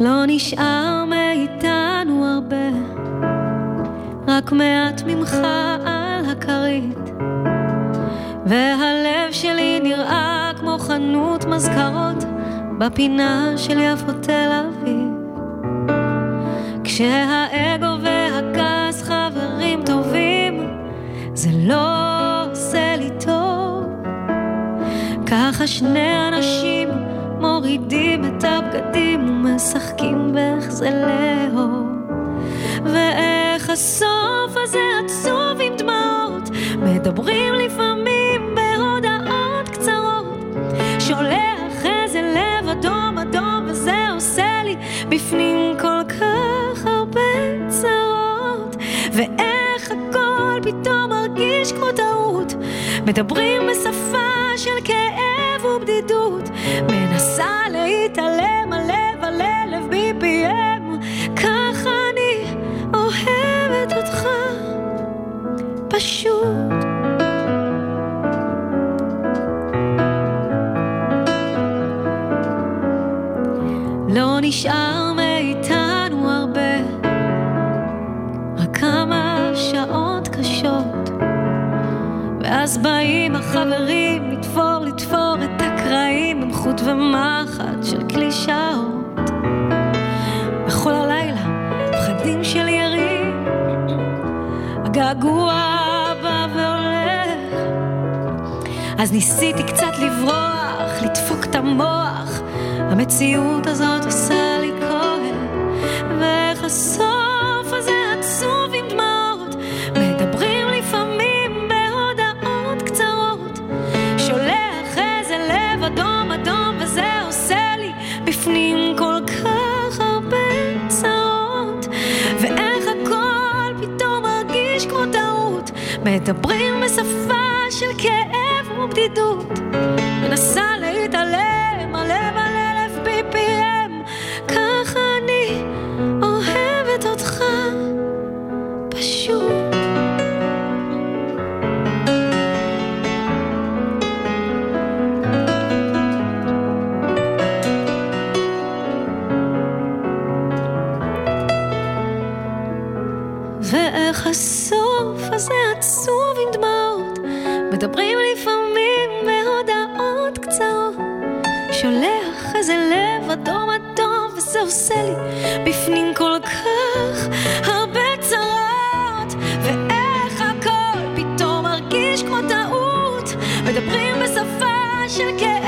לא נשאר מאיתנו הרבה, רק מעט ממך על הכרית. והלב שלי נראה כמו חנות מזכרות בפינה של יפו תל אביב. כשהאגו והכעס חברים טובים, זה לא עושה לי טוב. ככה שני אנשים מורידים את הבגדים ומשחקים באיך זה לאהוב. ואיך הסוף הזה עצוב עם דמעות, מדברים לפעמים בהודעות קצרות. שולח איזה לב אדום אדום וזה עושה לי בפנים כל כך הרבה צרות. ואיך הכל פתאום מרגיש כמו טעות, מדברים בשפה לא נשאר מאיתנו הרבה, רק כמה שעות קשות. ואז באים החברים לתפור לתפור את הקרעים עם חוט ומחט של קלישאות. בכל הלילה פחדים של ירים, הגעגוע בא והולך. אז ניסיתי קצת לברוח, לדפוק את המוח, המציאות הזאת עושה לי כואב, ואיך הסוף הזה עצוב עם דמעות, מדברים לפעמים בהודעות קצרות, שולח איזה לב אדום אדום וזה עושה לי בפנים כל כך הרבה צרות, ואיך הכל פתאום מרגיש כמו טעות, מדברים בשפה של כאב ובדידות, מנסה להתעלם ואיך הסוף הזה עצוב עם דמעות, מדברים לפעמים בהודעות קצרות, שולח איזה לב אדום אדום, וזה עושה לי בפנים כל כך הרבה צרות, ואיך הכל פתאום מרגיש כמו טעות, מדברים בשפה של כאב